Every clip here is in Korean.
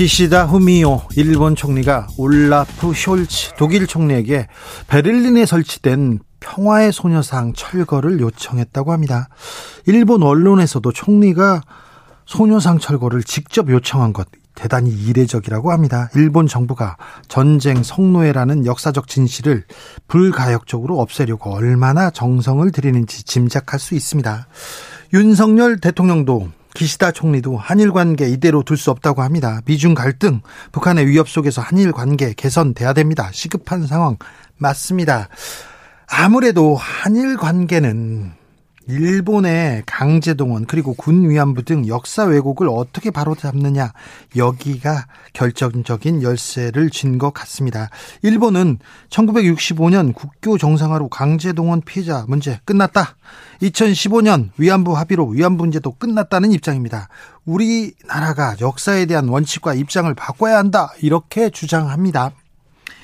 기시다 후미오 일본 총리가 올라프 숄츠 독일 총리에게 베를린에 설치된 평화의 소녀상 철거를 요청했다고 합니다. 일본 언론에서도 총리가 소녀상 철거를 직접 요청한 것 대단히 이례적이라고 합니다. 일본 정부가 전쟁 성노예라는 역사적 진실을 불가역적으로 없애려고 얼마나 정성을 들이는지 짐작할 수 있습니다. 윤석열 대통령도 기시다 총리도 한일 관계 이대로 둘 수 없다고 합니다. 미중 갈등, 북한의 위협 속에서 한일 관계 개선돼야 됩니다. 시급한 상황 맞습니다. 아무래도 한일 관계는 일본의 강제동원 그리고 군 위안부 등 역사 왜곡을 어떻게 바로잡느냐 여기가 결정적인 열쇠를 쥔 것 같습니다. 일본은 1965년 국교 정상화로 강제동원 피해자 문제 끝났다. 2015년 위안부 합의로 위안부 문제도 끝났다는 입장입니다. 우리나라가 역사에 대한 원칙과 입장을 바꿔야 한다 이렇게 주장합니다.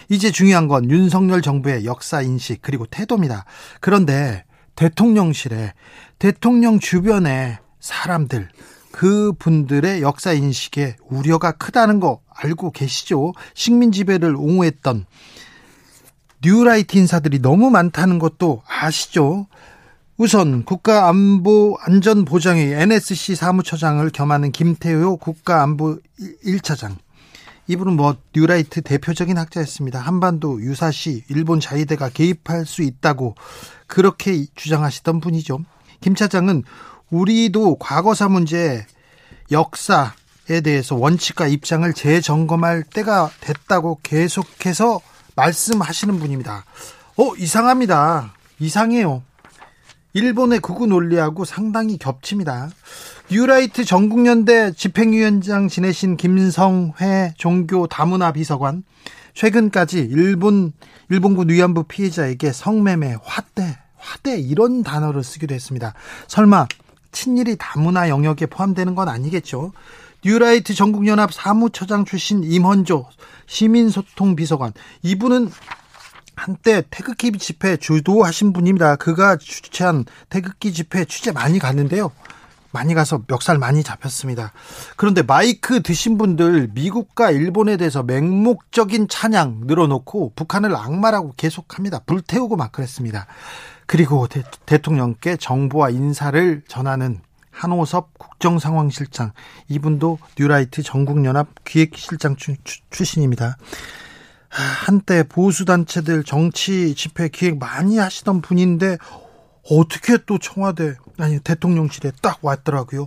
이제 중요한 건 윤석열 정부의 역사 인식 그리고 태도입니다. 그런데 대통령실에 대통령 주변에 사람들 그 분들의 역사 인식에 우려가 크다는 거 알고 계시죠? 식민 지배를 옹호했던 뉴라이트 인사들이 너무 많다는 것도 아시죠? 우선 국가안보 안전보장회 NSC 사무처장을 겸하는 김태효 국가안보 1차장 이분은 뭐 뉴라이트 대표적인 학자였습니다. 한반도 유사시 일본 자위대가 개입할 수 있다고 그렇게 주장하시던 분이죠. 김 차장은 우리도 과거사 문제 역사에 대해서 원칙과 입장을 재점검할 때가 됐다고 계속해서 말씀하시는 분입니다. 어, 이상합니다. 이상해요. 일본의 극우 논리하고 상당히 겹칩니다. 뉴라이트 전국연대 집행위원장 지내신 김성회 종교 다문화 비서관 최근까지 일본 일본군 위안부 피해자에게 성매매, 화대, 화대 이런 단어를 쓰기도 했습니다. 설마 친일이 다문화 영역에 포함되는 건 아니겠죠? 뉴라이트 전국연합 사무처장 출신 임헌조 시민소통 비서관 이분은 한때 태극기 집회 주도하신 분입니다. 그가 주최한 태극기 집회 취재 많이 갔는데요. 많이 가서 멱살 많이 잡혔습니다. 그런데 마이크 드신 분들 미국과 일본에 대해서 맹목적인 찬양 늘어놓고 북한을 악마라고 계속합니다. 불태우고 막 그랬습니다. 그리고 대, 통령께 정보와 인사를 전하는 한호섭 국정상황실장 이분도 뉴라이트 전국연합 기획실장 출, 출신입니다. 한때 보수단체들 정치 집회 기획 많이 하시던 분인데 어떻게 또 청와대 아니 대통령실에 딱 왔더라고요.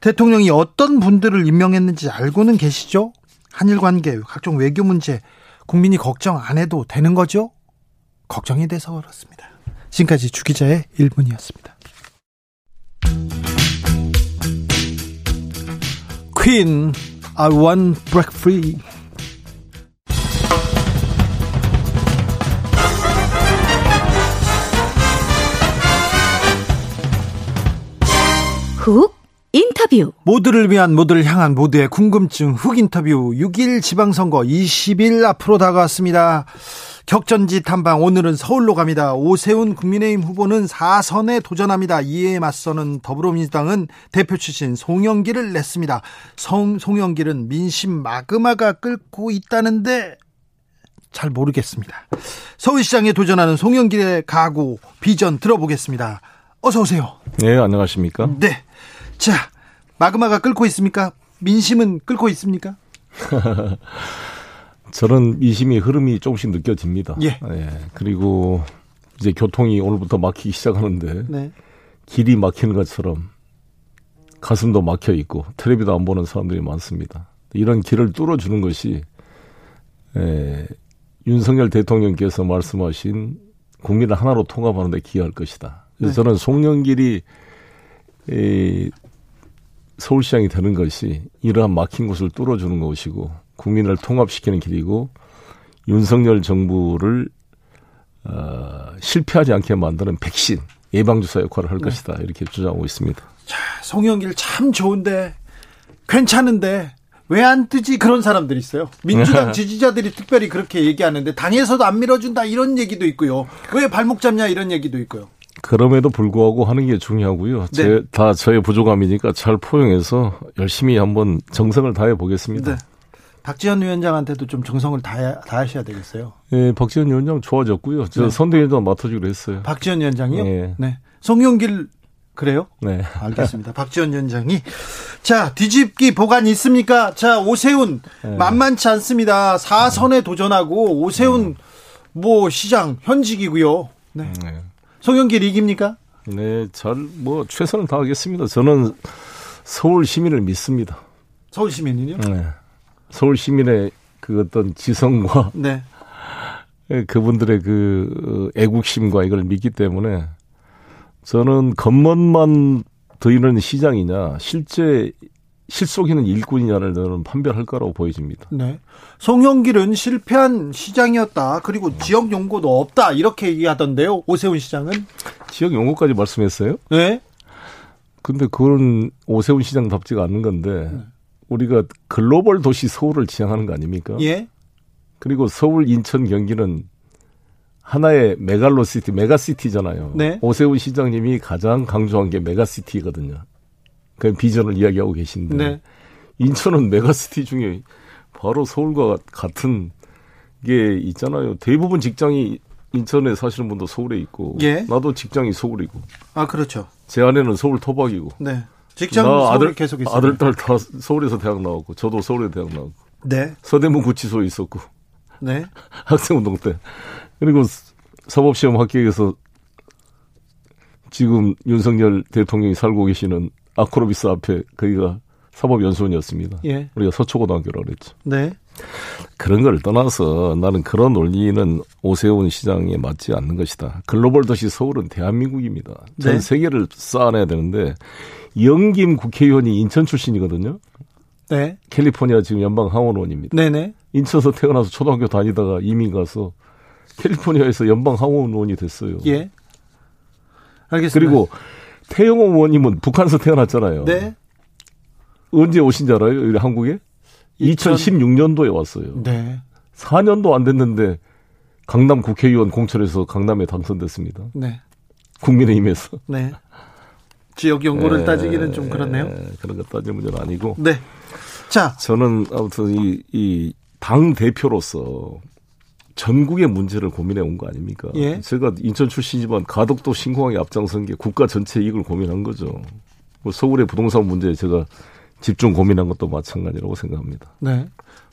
대통령이 어떤 분들을 임명했는지 알고는 계시죠? 한일 관계, 각종 외교 문제 국민이 걱정 안 해도 되는 거죠? 걱정이 돼서 그렇습니다. 지금까지 주 기자의 1분이었습니다. 퀸 I want break free 훅 인터뷰 모두를 위한 모두를 향한 모두의 궁금증 훅 인터뷰 6일 지방선거 20일 앞으로 다가왔습니다. 격전지 탐방 오늘은 서울로 갑니다. 오세훈 국민의힘 후보는 4선에 도전합니다. 이에 맞서는 더불어민주당은 대표 출신 송영기를 냈습니다. 송, 송영기는 민심 마그마가 끓고 있다는데 잘 모르겠습니다. 서울시장에 도전하는 송영길의 각오 비전 들어보겠습니다. 어서 오세요. 네, 안녕하십니까? 네. 자, 마그마가 끓고 있습니까? 민심은 끓고 있습니까? 저는 민심이 흐름이 조금씩 느껴집니다. 예. 예. 그리고 이제 교통이 오늘부터 막히기 시작하는데 네. 길이 막히는 것처럼 가슴도 막혀 있고 텔레비도 안 보는 사람들이 많습니다. 이런 길을 뚫어주는 것이 에, 윤석열 대통령께서 말씀하신 국민을 하나로 통합하는 데 기여할 것이다. 그래서 네. 저는 송영길이 이, 서울시장이 되는 것이 이러한 막힌 곳을 뚫어주는 것이고 국민을 통합시키는 길이고 윤석열 정부를 어, 실패하지 않게 만드는 백신 예방주사 역할을 할 네. 것이다 이렇게 주장하고 있습니다. 자, 송영길 참 좋은데 괜찮은데 왜 안 뜨지 그런 사람들이 있어요. 민주당 지지자들이 특별히 그렇게 얘기하는데 당에서도 안 밀어준다 이런 얘기도 있고요. 왜 발목 잡냐 이런 얘기도 있고요. 그럼에도 불구하고 하는 게 중요하고요. 네. 제, 다 저의 부족함이니까 잘 포용해서 열심히 한번 정성을 다해 보겠습니다. 네. 박지원 위원장한테도 좀 정성을 다해, 다하셔야 되겠어요. 예, 박지원 위원장 좋아졌고요. 저 네. 선대위원장 맡아주기로 했어요. 박지원 위원장이요? 네. 네. 송영길 그래요? 네. 알겠습니다. 박지원 위원장이 자 뒤집기 보관 있습니까? 자 오세훈 네. 만만치 않습니다. 4선에 도전하고 오세훈 뭐 시장 현직이고요. 네. 네. 송영길 이깁니까? 네, 잘 뭐 최선을 다하겠습니다. 저는 서울 시민을 믿습니다. 서울 시민은요? 네. 서울 시민의 그 어떤 지성과 네. 그분들의 그 애국심과 이걸 믿기 때문에 저는 겉멋만 드리는 시장이냐 실제 실속 있는 일꾼이냐를 저는 판별할 거라고 보여집니다. 네. 송영길은 실패한 시장이었다. 그리고 지역 연구도 없다. 이렇게 얘기하던데요. 오세훈 시장은 지역 연구까지 말씀했어요? 네. 근데 그건 오세훈 시장답지가 않는 건데 네. 우리가 글로벌 도시 서울을 지향하는 거 아닙니까? 예. 그리고 서울, 인천, 경기는 하나의 메갈로시티, 메가시티잖아요. 네. 오세훈 시장님이 가장 강조한 게 메가시티거든요. 그 비전을 이야기하고 계신데 네. 인천은 메가시티 중에 바로 서울과 같은 게 있잖아요. 대부분 직장이 인천에 사시는 분도 서울에 있고 예. 나도 직장이 서울이고. 아 그렇죠. 제 아내는 서울 토박이고. 네. 직장 나 아들 계속 있어요. 아들 딸 다 서울에서 대학 나왔고 저도 서울에 대학 나왔고. 네. 서대문 구치소에 있었고. 네. 학생운동 때. 그리고 사법시험 합격해서 지금 윤석열 대통령이 살고 계시는 아크로비스 앞에 거기가 사법연수원이었습니다. 예. 우리가 서초고등학교라고 그랬죠. 네. 그런 걸 떠나서 나는 그런 논리는 오세훈 시장에 맞지 않는 것이다. 글로벌 도시 서울은 대한민국입니다. 전 네. 세계를 쌓아내야 되는데 영김 국회의원이 인천 출신이거든요. 네. 캘리포니아 지금 연방 하원의원입니다. 네네. 인천에서 태어나서 초등학교 다니다가 이민 가서 캘리포니아에서 연방 하원의원이 됐어요. 예. 알겠습니다. 그리고 태영호 의원님은 북한에서 태어났잖아요. 네. 언제 오신 줄 알아요? 한국에? 2016년도에 왔어요. 네. 4년도 안 됐는데 강남 국회의원 공천에서 강남에 당선됐습니다. 네. 국민의힘에서. 네. 지역 연구를 네. 따지기는 좀 그렇네요. 그런 거 따질 문제는 아니고. 네. 자. 저는 아무튼 이, 이, 당 대표로서 전국의 문제를 고민해 온 거 아닙니까? 예. 제가 인천 출신이지만 가덕도 신공항에 앞장선 게 국가 전체 이익을 고민한 거죠. 뭐 서울의 부동산 문제에 제가 집중 고민한 것도 마찬가지라고 생각합니다. 네.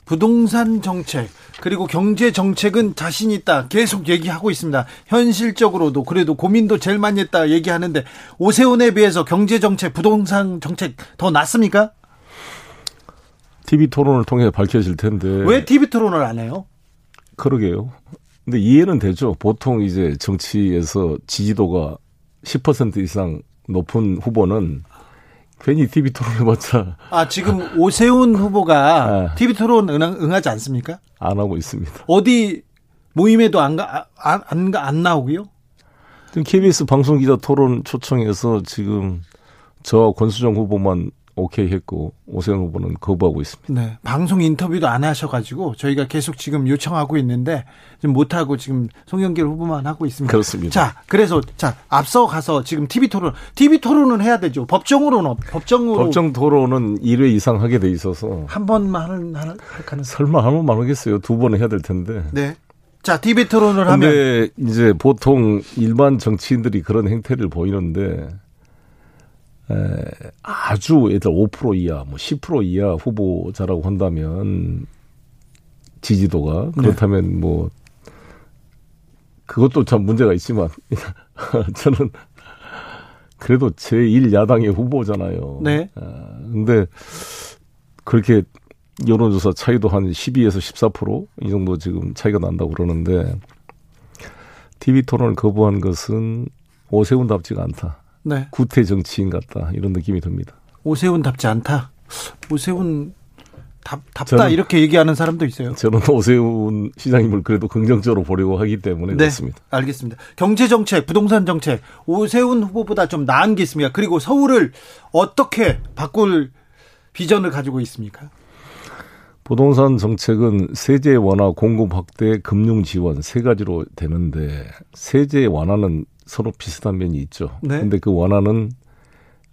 부동산 정책 그리고 경제 정책은 자신 있다 계속 얘기하고 있습니다. 현실적으로도 그래도 고민도 제일 많이 했다 얘기하는데 오세훈에 비해서 경제 정책, 부동산 정책 더 낫습니까? TV 토론을 통해 밝혀질 텐데 왜 TV 토론을 안 해요? 그러게요. 근데 이해는 되죠. 보통 이제 정치에서 지지도가 10% 이상 높은 후보는 괜히 TV 토론 해봤자. 아, 지금 오세훈 후보가 아. TV 토론 응, 응하 지 않습니까? 안 하고 있습니다. 어디 모임에도 안 가, 안, 안, 안 나오고요? KBS 방송기자 토론 초청해서 지금 저와 권수정 후보만 오케이 했고 오세훈 후보는 거부하고 있습니다. 네. 방송 인터뷰도 안 하셔가지고 저희가 계속 지금 요청하고 있는데 지금 못하고 지금 송영길 후보만 하고 있습니다. 그렇습니다. 자, 그래서 자 앞서 가서 지금 TV 토론, TV 토론은 해야 되죠. 법정으로는 법정으로 법정 토론은 1회 이상 하게 돼 있어서 한 번만 하는 할 가능 설마 한 번만 하겠어요. 두 번은 해야 될 텐데. 네. 자, TV 토론을 하면 근데 이제 보통 일반 정치인들이 그런 행태를 보이는데 에, 아주 예를 들어 5% 이하, 뭐 10% 이하 후보자라고 한다면 지지도가 네. 그렇다면 네. 뭐 그것도 참 문제가 있지만 저는 그래도 제1 야당의 후보잖아요. 네. 아, 근데 그렇게 여론조사 차이도 한 12에서 14%이 정도 지금 차이가 난다고 그러는데 TV 토론을 거부한 것은 오세훈답지가 않다. 네. 구태 정치인 같다 이런 느낌이 듭니다. 오세훈답지 않다. 오세훈 답, 답다 저는, 이렇게 얘기하는 사람도 있어요. 저는 오세훈 시장님을 그래도 긍정적으로 보려고 하기 때문에 네, 그렇습니다. 알겠습니다. 경제 정책, 부동산 정책 오세훈 후보보다 좀 나은 게 있습니까? 그리고 서울을 어떻게 바꿀 비전을 가지고 있습니까? 부동산 정책은 세제 완화, 공급 확대, 금융 지원 세 가지로 되는데 세제 완화는 서로 비슷한 면이 있죠. 네. 근데 그 완화는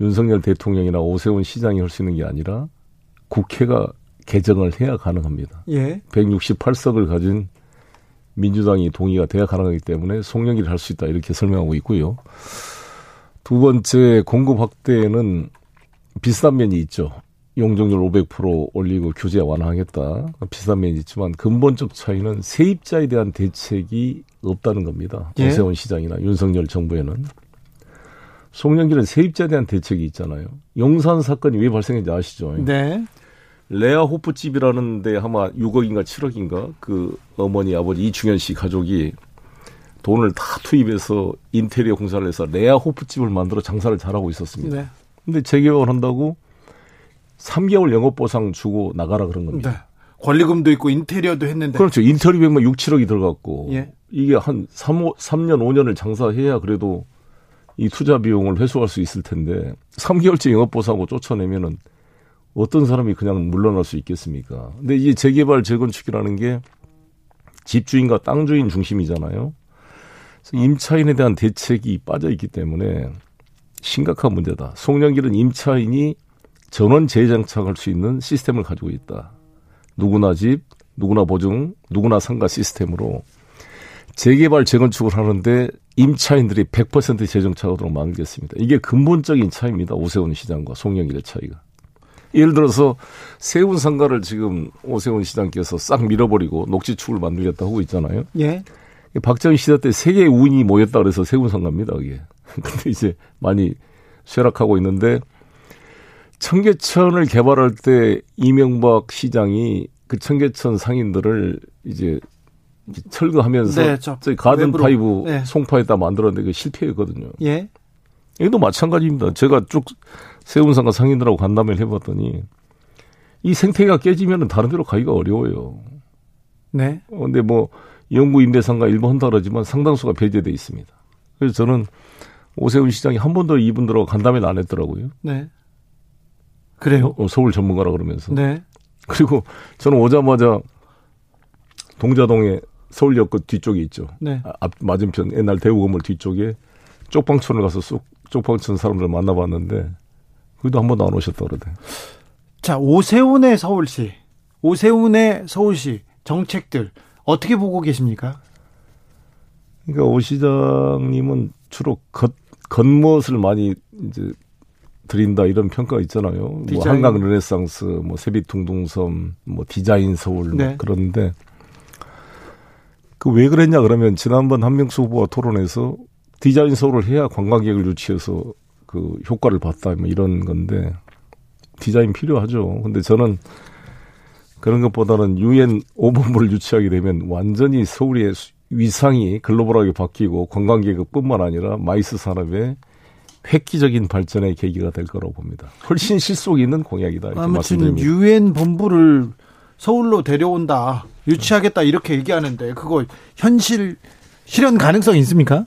윤석열 대통령이나 오세훈 시장이 할 수 있는 게 아니라 국회가 개정을 해야 가능합니다. 예. 168석을 가진 민주당이 동의가 돼야 가능하기 때문에 송영기를 할 수 있다 이렇게 설명하고 있고요. 두 번째 공급 확대는 비슷한 면이 있죠. 용적률 500% 올리고 규제 완화하겠다. 비슷한 면이 있지만 근본적 차이는 세입자에 대한 대책이 없다는 겁니다. 예. 오세훈 시장이나 윤석열 정부에는. 송영길은 세입자에 대한 대책이 있잖아요. 용산 사건이 왜 발생했는지 아시죠? 네. 레아 호프집이라는 데 아마 6억인가 7억인가 그 어머니 아버지 이충현 씨 가족이 돈을 다 투입해서 인테리어 공사를 해서 레아 호프집을 만들어 장사를 잘하고 있었습니다. 네. 근데 재개발 한다고 3개월 영업 보상 주고 나가라 그런 겁니다. 네. 권리금도 있고 인테리어도 했는데. 그렇죠. 인테리어만 6, 7억이 들어갔고. 예. 이게 한 3, 5, 3년, 5년을 장사해야 그래도 이 투자 비용을 회수할 수 있을 텐데 3개월째 영업 보상하고 쫓아내면은 어떤 사람이 그냥 물러날 수 있겠습니까? 근데 이게 재개발 재건축이라는 게 집주인과 땅 주인 중심이잖아요. 그래서 임차인에 대한 대책이 빠져 있기 때문에 심각한 문제다. 송영길은 임차인이 전원 재장착할 수 있는 시스템을 가지고 있다. 누구나 집, 누구나 보증, 누구나 상가 시스템으로 재개발 재건축을 하는데 임차인들이 100% 재정착하도록 만들겠습니다. 이게 근본적인 차이입니다. 오세훈 시장과 송영길의 차이가. 예를 들어서 세운 상가를 지금 오세훈 시장께서 싹 밀어버리고 녹지축을 만들겠다 하고 있잖아요. 예. 박정희 시대 때 세계 우인이 모였다 그래서 세운 상가입니다. 그게. 근데 이제 많이 쇠락하고 있는데 청계천을 개발할 때 이명박 시장이 그 청계천 상인들을 이제 철거하면서 네, 저, 가든 파이브 네. 송파에다 만들었는데 그 실패했거든요. 예. 이것도 마찬가지입니다. 제가 쭉 세운상가 상인들하고 간담회를 해봤더니 이 생태계가 깨지면 다른 데로 가기가 어려워요. 네. 어, 근데 뭐 영구 임대상가 일부 한다 그러지만 상당수가 배제돼 있습니다. 그래서 저는 오세훈 시장이 한 번도 이분들하고 간담회를 안 했더라고요. 네. 그래요? 어, 서울 전문가라 그러면서. 네. 그리고 저는 오자마자 동자동에 서울역 그 뒤쪽에 있죠. 네. 앞 맞은편 옛날 대우 건물 뒤쪽에 쪽방촌을 가서 쑥 쪽방촌 사람들 만나봤는데 그래도 한 번도 안 오셨다 그러대. 자, 오세훈의 서울시, 오세훈의 서울시 정책들 어떻게 보고 계십니까? 그러니까 오 시장님은 주로 겉, 겉멋을 많이 이제 드린다 이런 평가가 있잖아요. 뭐 디자인. 뭐 한강 르네상스, 뭐 세빛둥둥섬, 뭐 디자인 서울 네. 뭐 그런데 그 왜 그랬냐 그러면 지난번 한명숙 후보와 토론에서 디자인 서울을 해야 관광객을 유치해서 그 효과를 봤다 뭐 이런 건데 디자인 필요하죠. 근데 저는 그런 것보다는 유엔 5본부를 유치하게 되면 완전히 서울의 위상이 글로벌하게 바뀌고 관광객뿐만 아니라 MICE 산업의 획기적인 발전의 계기가 될 거라고 봅니다. 훨씬 실속 있는 공약이다. 아무튼 유엔 본부를 서울로 데려온다, 유치하겠다 이렇게 얘기하는데 그거 현실 실현 가능성 있습니까?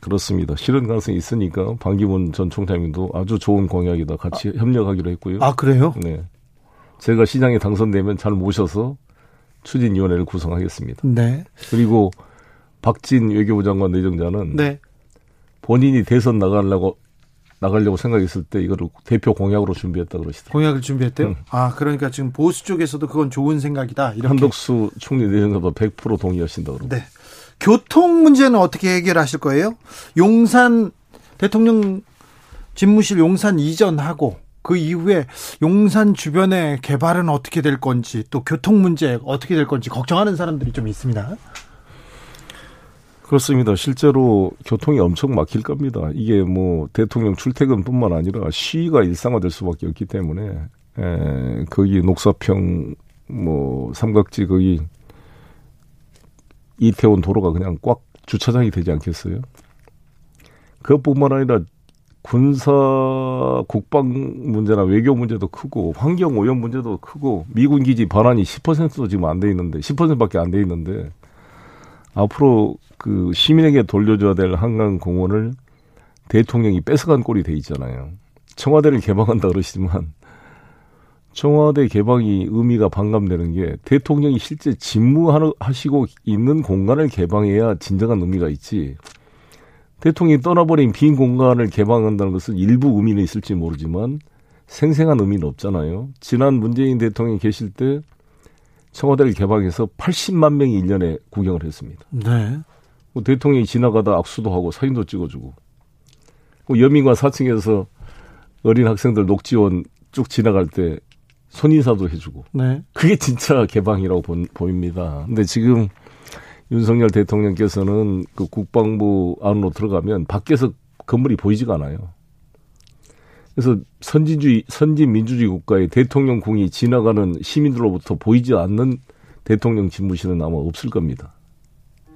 그렇습니다. 실현 가능성이 있으니까 방기문 전 총장님도 아주 좋은 공약이다. 같이 아, 협력하기로 했고요. 아, 그래요? 네. 제가 시장에 당선되면 잘 모셔서 추진위원회를 구성하겠습니다. 네. 그리고 박진 외교부 장관 내정자는 네. 본인이 대선 나가려고 나가려고 생각했을 때 이거를 대표 공약으로 준비했다 그러시더라고요. 공약을 준비했대요? 응. 아, 그러니까 지금 보수 쪽에서도 그건 좋은 생각이다. 이렇게. 한덕수 총리 내정자도 100% 동의하신다 그러고. 네. 교통 문제는 어떻게 해결하실 거예요? 용산 대통령 집무실 용산 이전하고 그 이후에 용산 주변의 개발은 어떻게 될 건지 또 교통 문제 어떻게 될 건지 걱정하는 사람들이 좀 있습니다. 그렇습니다. 실제로 교통이 엄청 막힐 겁니다. 이게 뭐 대통령 출퇴근뿐만 아니라 시위가 일상화될 수밖에 없기 때문에 에, 거기 녹사평 뭐 삼각지 거기 이태원 도로가 그냥 꽉 주차장이 되지 않겠어요? 그것뿐만 아니라 군사 국방 문제나 외교 문제도 크고 환경 오염 문제도 크고 미군 기지 반환이 10%도 지금 안 돼 있는데 10%밖에 안 돼 있는데 앞으로 그 시민에게 돌려줘야 될 한강 공원을 대통령이 뺏어간 꼴이 돼 있잖아요. 청와대를 개방한다 그러시지만 청와대 개방이 의미가 반감되는 게 대통령이 실제 집무하시고 있는 공간을 개방해야 진정한 의미가 있지. 대통령이 떠나버린 빈 공간을 개방한다는 것은 일부 의미는 있을지 모르지만 생생한 의미는 없잖아요. 지난 문재인 대통령이 계실 때 청와대를 개방해서 80만 명이 1년에 구경을 했습니다. 네. 뭐 대통령이 지나가다 악수도 하고 사진도 찍어주고 뭐 여민관 4층에서 어린 학생들 녹지원 쭉 지나갈 때 손인사도 해주고. 네. 그게 진짜 개방이라고 보, 보입니다. 근데 지금 윤석열 대통령께서는 그 국방부 안으로 들어가면 밖에서 건물이 보이지가 않아요. 그래서 선진주의, 선진민주주의 국가의 대통령 궁이 지나가는 시민들로부터 보이지 않는 대통령 집무실은 아마 없을 겁니다.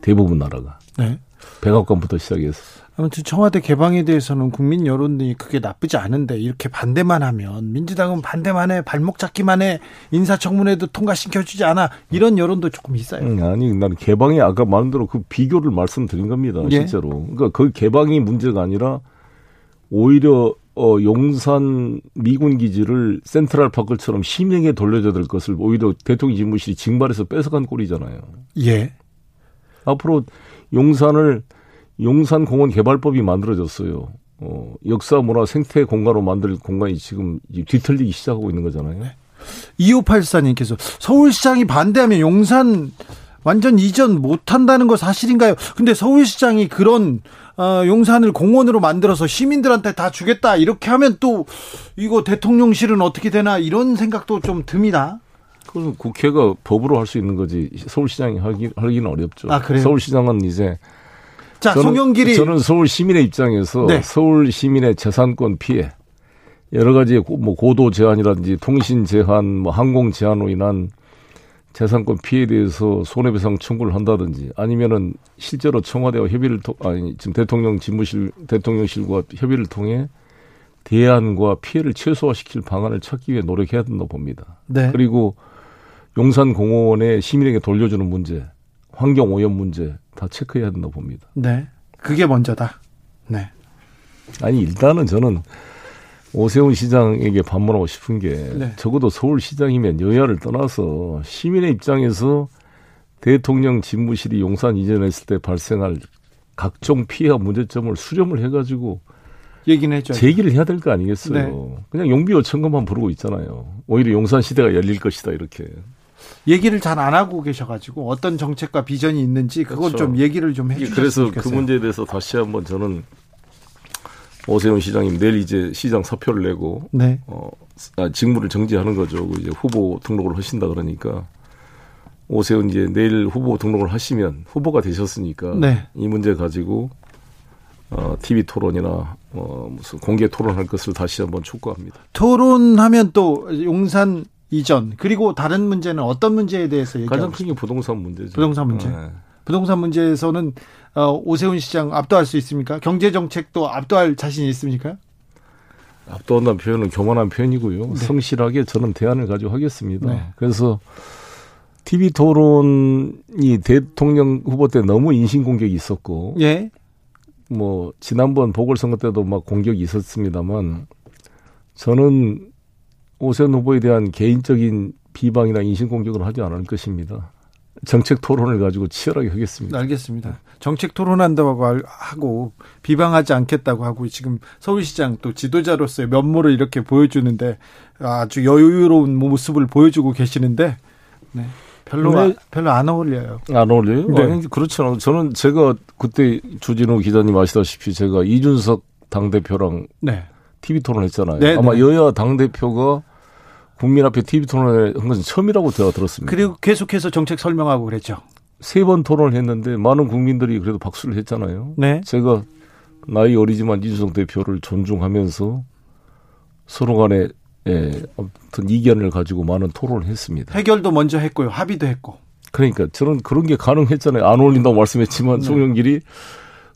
대부분 나라가. 네. 백악관부터 시작해서. 아무튼 청와대 개방에 대해서는 국민 여론이 그게 나쁘지 않은데 이렇게 반대만 하면 민주당은 반대만 해 발목 잡기만 해 인사청문회도 통과시켜주지 않아 이런 여론도 조금 있어요. 음, 아니 나는 개방이 아까 말한 대로 그 비교를 말씀드린 겁니다. 예. 실제로. 그러니까 그 개방이 문제가 아니라 오히려 어, 용산 미군 기지를 센트럴 파크처럼 시민에게 돌려줘야 될 것을 오히려 대통령 집무실이 징발해서 뺏어간 꼴이잖아요. 예. 앞으로 용산을 용산공원 개발법이 만들어졌어요. 어, 역사 문화 생태 공간으로 만들 공간이 지금 뒤틀리기 시작하고 있는 거잖아요. 네. 2584님께서 서울시장이 반대하면 용산 완전 이전 못한다는 거 사실인가요? 근데 서울시장이 그런 어, 용산을 공원으로 만들어서 시민들한테 다 주겠다 이렇게 하면 또 이거 대통령실은 어떻게 되나 이런 생각도 좀 듭니다. 그건 국회가 법으로 할 수 있는 거지 서울시장이 하기, 하기는 어렵죠. 아, 그래요? 서울시장은 이제 자, 저는, 송영길이 저는 서울 시민의 입장에서 네. 서울 시민의 재산권 피해 여러 가지 뭐 고도 제한이라든지 통신 제한, 뭐 항공 제한으로 인한 재산권 피해에 대해서 손해배상 청구를 한다든지 아니면은 실제로 청와대와 협의를 통 아니 지금 대통령 집무실 대통령실과 협의를 통해 대안과 피해를 최소화시킬 방안을 찾기 위해 노력해야 된다고 봅니다. 네. 그리고 용산 공원에 시민에게 돌려주는 문제, 환경 오염 문제, 다 체크해야 된다고 봅니다. 네. 그게 먼저다. 네. 아니, 일단은 저는 오세훈 시장에게 반문하고 싶은 게 네. 적어도 서울시장이면 여야를 떠나서 시민의 입장에서 대통령 집무실이 용산 이전했을 때 발생할 각종 피해와 문제점을 수렴을 해가지고 얘기는 했죠. 제기를 해야 될 거 아니겠어요. 네. 그냥 용비 요청금만 부르고 있잖아요. 오히려 용산 시대가 열릴 것이다 이렇게. 얘기를 잘 안 하고 계셔가지고 어떤 정책과 비전이 있는지 그건 그렇죠. 좀 얘기를 좀 해주셨으면 그래서 좋겠어요. 그 문제에 대해서 다시 한번 저는 오세훈 시장님 내일 이제 시장 사표를 내고 네. 어, 아, 직무를 정지하는 거죠. 그 이제 후보 등록을 하신다 그러니까 오세훈 이제 내일 후보 등록을 하시면 후보가 되셨으니까 네. 이 문제 가지고 어, TV 토론이나 어, 무슨 공개 토론할 것을 다시 한번 촉구합니다. 토론하면 또 용산 이전 그리고 다른 문제는 어떤 문제에 대해서 얘기하고 가장 큰 게 부동산 문제죠. 부동산 문제. 네. 부동산 문제에서는 어, 오세훈 시장 압도할 수 있습니까? 경제 정책도 압도할 자신이 있습니까? 압도한다는 표현은 교만한 표현이고요. 네. 성실하게 저는 대안을 가지고 하겠습니다. 네. 그래서 TV 토론이 대통령 후보 때 너무 인신 공격이 있었고, 예. 뭐 지난번 보궐선거 때도 막 공격이 있었습니다만 저는 오세훈 후보에 대한 개인적인 비방이나 인신 공격을 하지 않을 것입니다. 정책 토론을 가지고 치열하게 하겠습니다. 알겠습니다. 정책 토론한다고 하고 비방하지 않겠다고 하고 지금 서울시장 또 지도자로서의 면모를 이렇게 보여주는데 아주 여유로운 모습을 보여주고 계시는데 네. 별로 네. 아, 별로 안 어울려요. 안 어울려요? 네. 아니, 그렇죠. 저는 제가 그때 주진우 기자님 아시다시피 제가 이준석 당 대표랑 네. TV 토론했잖아요. 네, 아마 네. 여야 당 대표가 국민 앞에 TV 토론을 한 것은 처음이라고 제가 들었습니다. 그리고 계속해서 정책 설명하고 그랬죠. 세 번 토론을 했는데 많은 국민들이 그래도 박수를 했잖아요. 네. 제가 나이 어리지만 이준석 대표를 존중하면서 서로 간에 예, 아무튼 이견을 가지고 많은 토론을 했습니다. 해결도 먼저 했고요. 합의도 했고. 그러니까 저는 그런 게 가능했잖아요. 안 어울린다고 말씀했지만 네. 송영길이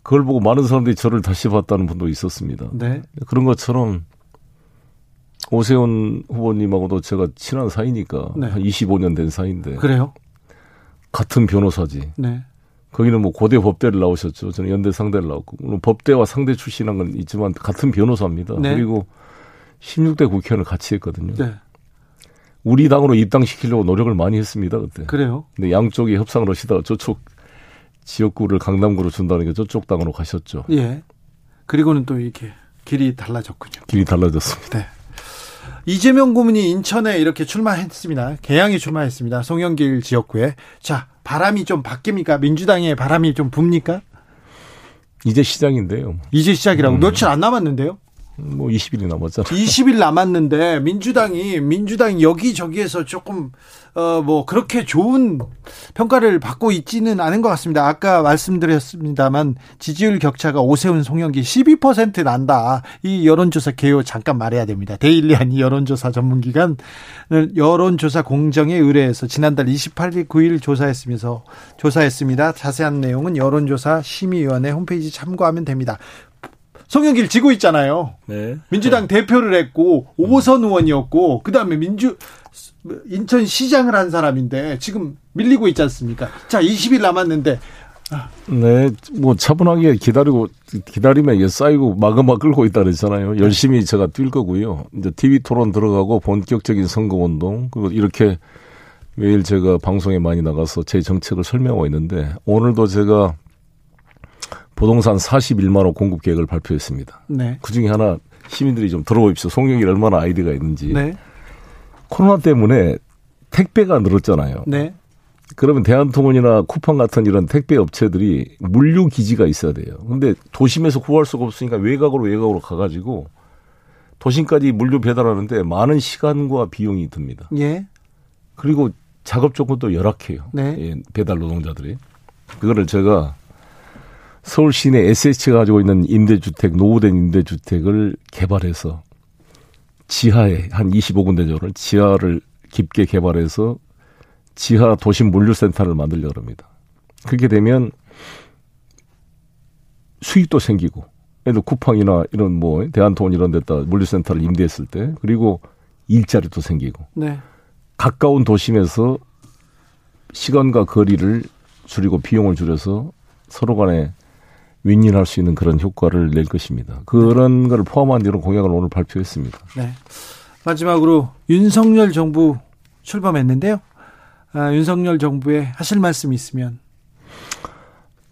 그걸 보고 많은 사람들이 저를 다시 봤다는 분도 있었습니다. 네. 그런 것처럼 오세훈 후보님하고도 제가 친한 사이니까 네. 한 25년 된 사이인데. 그래요? 같은 변호사지. 네. 거기는 뭐 고대 법대를 나오셨죠. 저는 연대 상대를 나왔고 물론 법대와 상대 출신한 건 있지만 같은 변호사입니다. 네. 그리고 16대 국회의원을 같이 했거든요. 네. 우리 당으로 입당시키려고 노력을 많이 했습니다 그때. 그래요? 근데 양쪽이 협상을 하시다가 저쪽 지역구를 강남구로 준다는 게 저쪽 당으로 가셨죠. 예. 그리고는 또 이렇게 길이 달라졌군요. 길이 달라졌습니다. 네. 이재명 고문이 인천에 이렇게 출마했습니다. 개항에 출마했습니다. 송영길 지역구에. 자, 바람이 좀 바뀝니까? 민주당의 바람이 좀 붑니까? 이제 시작인데요. 이제 시작이라고 음. 며칠 안 남았는데요? 뭐 20일이 남았잖아요. 20일 남았는데 민주당이 민주당이 여기저기에서 조금 어 뭐 그렇게 좋은 평가를 받고 있지는 않은 것 같습니다. 아까 말씀드렸습니다만 지지율 격차가 오세훈 송영기 12% 난다. 이 여론조사 개요 잠깐 말해야 됩니다. 데일리한 이 여론조사 전문기관 여론조사 공정에 의뢰해서 지난달 28일 9일 조사했으면서 조사했습니다. 자세한 내용은 여론조사 심의위원회 홈페이지 참고하면 됩니다. 송영길 지고 있잖아요. 네. 민주당 네. 대표를 했고 오선 의원이었고 그다음에 민주 인천 시장을 한 사람인데 지금 밀리고 있지 않습니까? 자, 20일 남았는데 네, 뭐 차분하게 기다리고 기다리면 쌓이고 마그마 끌고 있다 그랬잖아요. 열심히 제가 뛸 거고요. 이제 TV 토론 들어가고 본격적인 선거 운동 그리고 이렇게 매일 제가 방송에 많이 나가서 제 정책을 설명하고 있는데 오늘도 제가 부동산 41만 호 공급 계획을 발표했습니다. 네. 그 중에 하나 시민들이 좀 들어보십시오. 송영이 얼마나 아이디가 있는지. 네. 코로나 때문에 택배가 늘었잖아요. 네. 그러면 대한통운이나 쿠팡 같은 이런 택배 업체들이 물류 기지가 있어야 돼요. 근데 도심에서 구할 수가 없으니까 외곽으로 외곽으로 가가지고 도심까지 물류 배달하는데 많은 시간과 비용이 듭니다. 예. 그리고 작업 조건도 열악해요. 네. 예, 배달 노동자들이. 그거를 제가 서울 시내 SH가 가지고 있는 임대주택, 노후된 임대주택을 개발해서 지하에 한 25군데 정도를 지하를 깊게 개발해서 지하 도심 물류센터를 만들려고 합니다. 그렇게 되면 수익도 생기고, 예를 쿠팡이나 이런 뭐 대한통운 이런 데다 물류센터를 임대했을 때 그리고 일자리도 생기고 네. 가까운 도심에서 시간과 거리를 줄이고 비용을 줄여서 서로 간에 윈윈할 수 있는 그런 효과를 낼 것입니다. 그런 걸 포함한 이런 공약을 오늘 발표했습니다. 네. 마지막으로 윤석열 정부 출범했는데요. 아, 윤석열 정부에 하실 말씀 있으면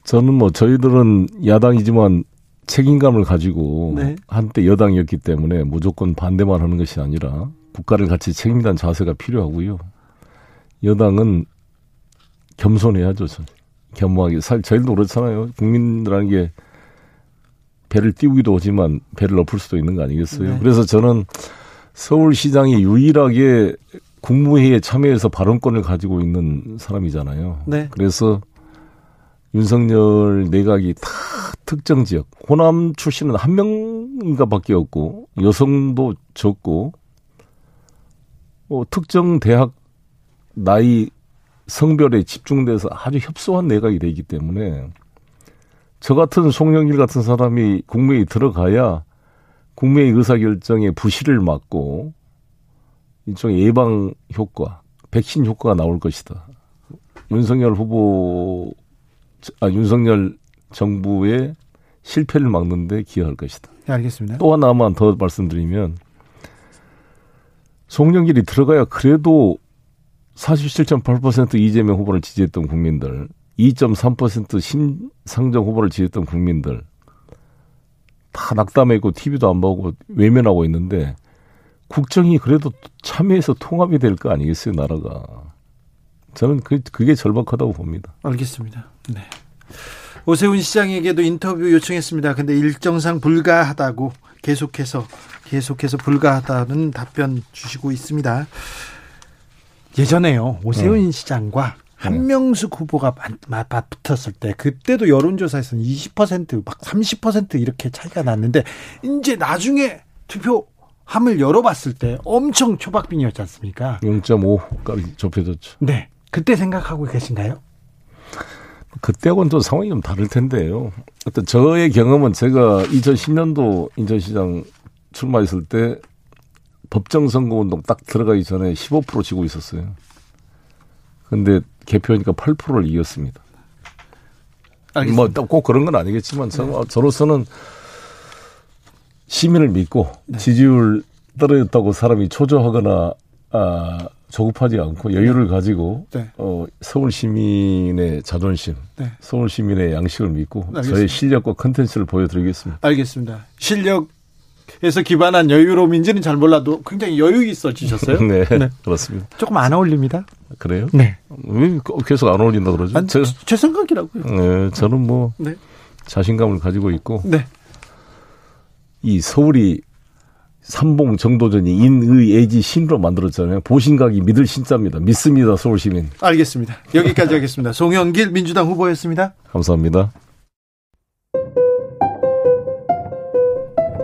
저는 뭐 저희들은 야당이지만 책임감을 가지고 네. 한때 여당이었기 때문에 무조건 반대만 하는 것이 아니라 국가를 같이 책임다는 자세가 필요하고요. 여당은 겸손해야죠. 저는. 겸허하게 살 저희도 그렇잖아요. 국민들라는 게 배를 띄우기도 하지만 배를 엎을 수도 있는 거 아니겠어요? 네. 그래서 저는 서울시장이 유일하게 국무회의에 참여해서 발언권을 가지고 있는 사람이잖아요. 네. 그래서 윤석열 내각이 다 특정 지역, 호남 출신은 한 명인가 밖에 없고, 여성도 적고, 뭐 특정 대학 나이 성별에 집중돼서 아주 협소한 내각이 되기 때문에 저 같은 송영길 같은 사람이 국무회의 들어가야 국무회의 의사결정에 부실을 막고 일종의 예방 효과, 백신 효과가 나올 것이다. 윤석열 후보, 아, 윤석열 정부의 실패를 막는데 기여할 것이다. 네, 알겠습니다. 또 하나만 더 말씀드리면 송영길이 들어가야 그래도 47.8% 이재명 후보를 지지했던 국민들, 2.3% 심상정 후보를 지지했던 국민들, 다 낙담해 있고 TV도 안 보고 외면하고 있는데, 국정이 그래도 참여해서 통합이 될 거 아니겠어요, 나라가. 저는 그, 그게 절박하다고 봅니다. 알겠습니다. 네. 오세훈 시장에게도 인터뷰 요청했습니다. 근데 일정상 불가하다고 계속해서, 계속해서 불가하다는 답변 주시고 있습니다. 예전에요 오세훈 네. 시장과 한명숙 후보가 맞붙었을 때 그때도 여론조사에서는 20%막 30% 이렇게 차이가 났는데 이제 나중에 투표함을 열어봤을 때 엄청 초박빙이었지 않습니까? 0.5까지 좁혀졌죠. 네. 그때 생각하고 계신가요? 그때하고는 또 상황이 좀 다를 텐데요. 어떤 저의 경험은 제가 2010년도 인천시장 출마했을 때 법정 선거운동 딱 들어가기 전에 15% 지고 있었어요. 근데 개표하니까 8%를 이겼습니다. 뭐꼭 그런 건 아니겠지만 저, 네. 저로서는 시민을 믿고 네. 지지율 떨어졌다고 사람이 초조하거나 아, 조급하지 않고 여유를 네. 가지고 네. 어, 서울 시민의 자존심, 네. 서울 시민의 양식을 믿고 알겠습니다. 저의 실력과 컨텐츠를 보여드리겠습니다. 알겠습니다. 실력 에서 기반한 여유로움인지는 잘 몰라도 굉장히 여유 있어지셨어요. 네, 네, 그렇습니다. 조금 안 어울립니다. 그래요? 네. 왜 계속 안 어울린다 그러죠? 제, 제 생각이라고요. 네, 저는 뭐 네. 자신감을 가지고 있고 네. 이 서울이 삼봉 정도전이 인의 애지 신으로 만들었잖아요. 보신각이 믿을 신자입니다. 믿습니다. 서울 시민. 알겠습니다. 여기까지 하겠습니다. 송영길 민주당 후보였습니다. 감사합니다.